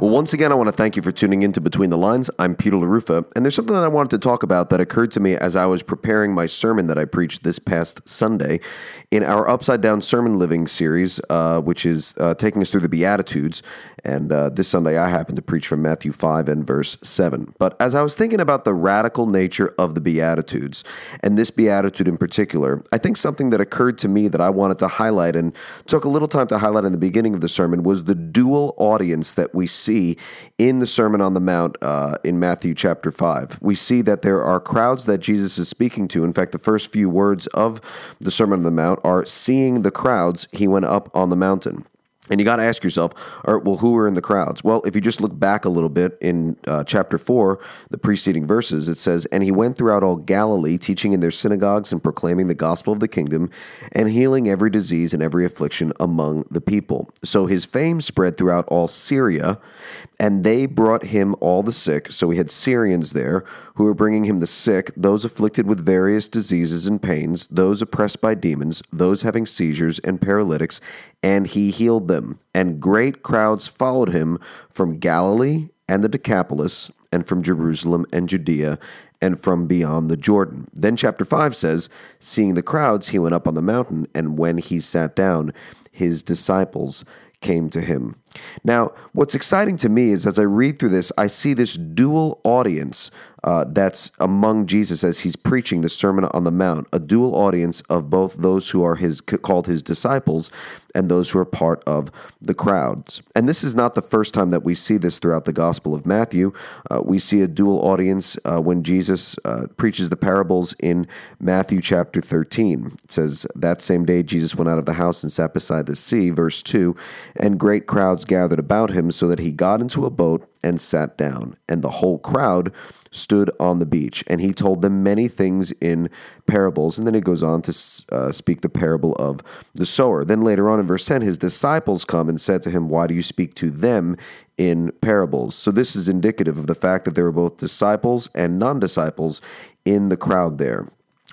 Well, once again, I want to thank you for tuning in to Between the Lines. I'm Peter LaRufa, and there's something that I wanted to talk about that occurred to me as I was preparing my sermon that I preached this past Sunday in our Upside Down Sermon Living series, uh, which is uh, taking us through the Beatitudes. And uh, this Sunday, I happened to preach from Matthew 5 and verse 7. But as I was thinking about the radical nature of the Beatitudes, and this Beatitude in particular, I think something that occurred to me that I wanted to highlight and took a little time to highlight in the beginning of the sermon was the dual audience that we see in the Sermon on the Mount uh, in Matthew chapter 5. We see that there are crowds that Jesus is speaking to. In fact, the first few words of the Sermon on the Mount are seeing the crowds, he went up on the mountain. And you got to ask yourself, all right, well, who are in the crowds? Well, if you just look back a little bit in uh, chapter 4, the preceding verses, it says, And he went throughout all Galilee, teaching in their synagogues and proclaiming the gospel of the kingdom and healing every disease and every affliction among the people. So his fame spread throughout all Syria, and they brought him all the sick. So we had Syrians there who were bringing him the sick, those afflicted with various diseases and pains, those oppressed by demons, those having seizures and paralytics, and he healed them. And great crowds followed him from Galilee and the Decapolis, and from Jerusalem and Judea, and from beyond the Jordan. Then chapter 5 says, Seeing the crowds, he went up on the mountain, and when he sat down, his disciples came to him. Now, what's exciting to me is as I read through this, I see this dual audience uh, that's among Jesus as he's preaching the Sermon on the Mount, a dual audience of both those who are his called his disciples and those who are part of the crowds. And this is not the first time that we see this throughout the Gospel of Matthew. Uh, we see a dual audience uh, when Jesus uh, preaches the parables in Matthew chapter 13. It says, That same day Jesus went out of the house and sat beside the sea, verse 2, and great crowds gathered about him, so that he got into a boat and sat down, and the whole crowd stood on the beach, and he told them many things in parables. And then he goes on to uh, speak the parable of the sower. Then later on in verse 10, his disciples come and said to him, Why do you speak to them in parables? So this is indicative of the fact that there were both disciples and non disciples in the crowd there.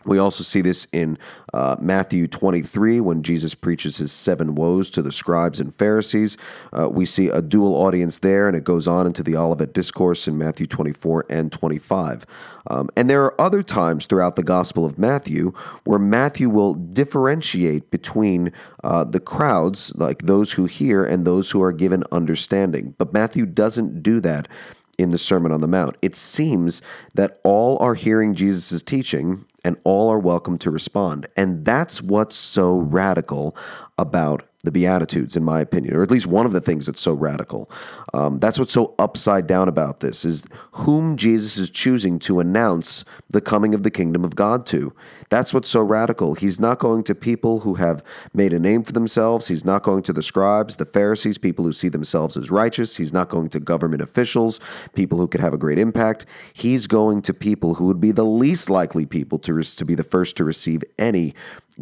We also see this in uh, Matthew 23 when Jesus preaches his seven woes to the scribes and Pharisees. Uh, we see a dual audience there, and it goes on into the Olivet Discourse in Matthew 24 and 25. Um, and there are other times throughout the Gospel of Matthew where Matthew will differentiate between uh, the crowds, like those who hear and those who are given understanding. But Matthew doesn't do that in the Sermon on the Mount. It seems that all are hearing Jesus' teaching and all are welcome to respond. And that's what's so radical about the Beatitudes, in my opinion, or at least one of the things that's so radical. Um, that's what's so upside down about this is whom Jesus is choosing to announce the coming of the kingdom of God to. That's what's so radical. He's not going to people who have made a name for themselves. He's not going to the scribes, the Pharisees, people who see themselves as righteous. He's not going to government officials, people who could have a great impact. He's going to people who would be the least likely people to, to be the first to receive any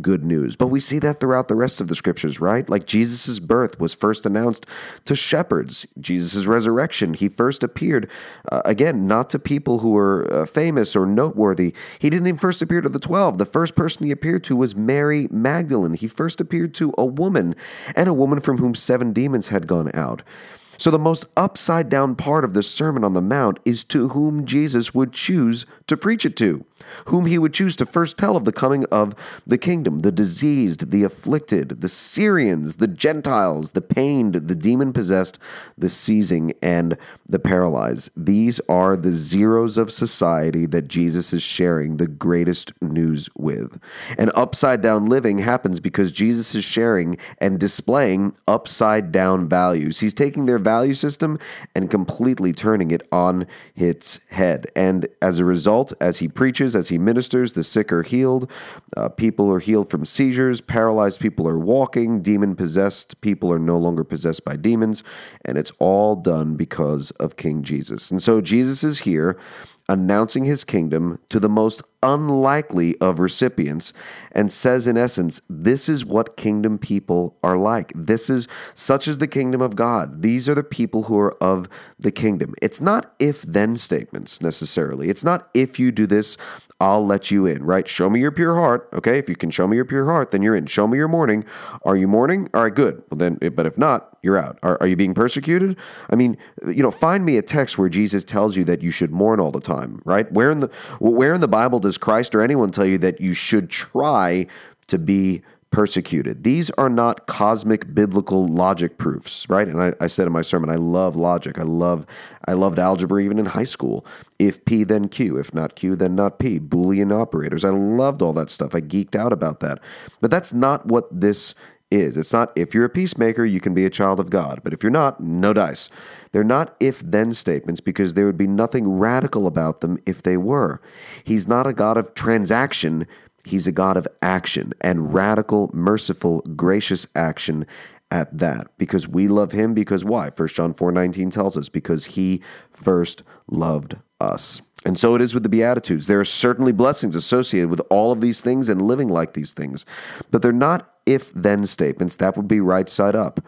good news. But we see that throughout the rest of the scriptures, right? Like Jesus' birth was first announced to shepherds. Jesus' resurrection, he first appeared, uh, again, not to people who were uh, famous or noteworthy. He didn't even first appear to the 12. The first person he appeared to was Mary Magdalene. He first appeared to a woman, and a woman from whom seven demons had gone out. So, the most upside down part of the Sermon on the Mount is to whom Jesus would choose to preach it to whom he would choose to first tell of the coming of the kingdom the diseased, the afflicted, the Syrians, the Gentiles, the pained, the demon possessed, the seizing, and the paralyzed. These are the zeros of society that Jesus is sharing the greatest news with. And upside down living happens because Jesus is sharing and displaying upside down values. He's taking their value system and completely turning it on its head. And as a result, as he preaches, as he ministers, the sick are healed, uh, people are healed from seizures, paralyzed people are walking, demon possessed people are no longer possessed by demons, and it's all done because of King Jesus. And so Jesus is here announcing his kingdom to the most unlikely of recipients and says, in essence, this is what kingdom people are like. This is such as the kingdom of God. These are the people who are of the kingdom. It's not if then statements necessarily. It's not if you do this, I'll let you in, right? Show me your pure heart. Okay. If you can show me your pure heart, then you're in. Show me your mourning. Are you mourning? All right, good. Well, then, but if not, you're out. Are, are you being persecuted? I mean, you know, find me a text where Jesus tells you that you should mourn all the time, right? Where in the where in the Bible does Christ or anyone tell you that you should try to be persecuted. These are not cosmic biblical logic proofs, right? And I, I, said in my sermon, I love logic. I love I loved algebra even in high school. If P, then Q. If not Q, then not P. Boolean operators. I loved all that stuff. I geeked out about that. But that's not what this is. It's not if you're a peacemaker, you can be a child of God. But if you're not, no dice. They're not if then statements because there would be nothing radical about them if they were. He's not a God of transaction He's a God of action and radical, merciful, gracious action at that because we love him because why 1 john 4 19 tells us because he first loved us and so it is with the beatitudes there are certainly blessings associated with all of these things and living like these things but they're not if then statements that would be right side up.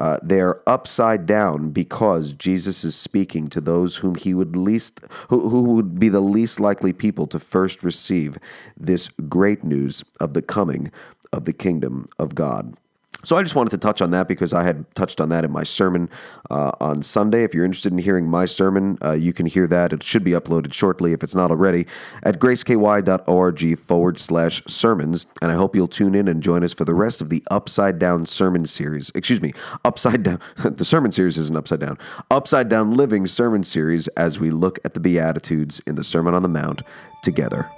Uh, they're upside down because jesus is speaking to those whom he would least who, who would be the least likely people to first receive this great news of the coming of the kingdom of god so I just wanted to touch on that because I had touched on that in my sermon uh, on Sunday. If you're interested in hearing my sermon, uh, you can hear that. It should be uploaded shortly if it's not already at graceky.org forward slash sermons. And I hope you'll tune in and join us for the rest of the Upside Down Sermon Series. Excuse me, Upside Down. the sermon series isn't Upside Down. Upside Down Living Sermon Series as we look at the Beatitudes in the Sermon on the Mount together.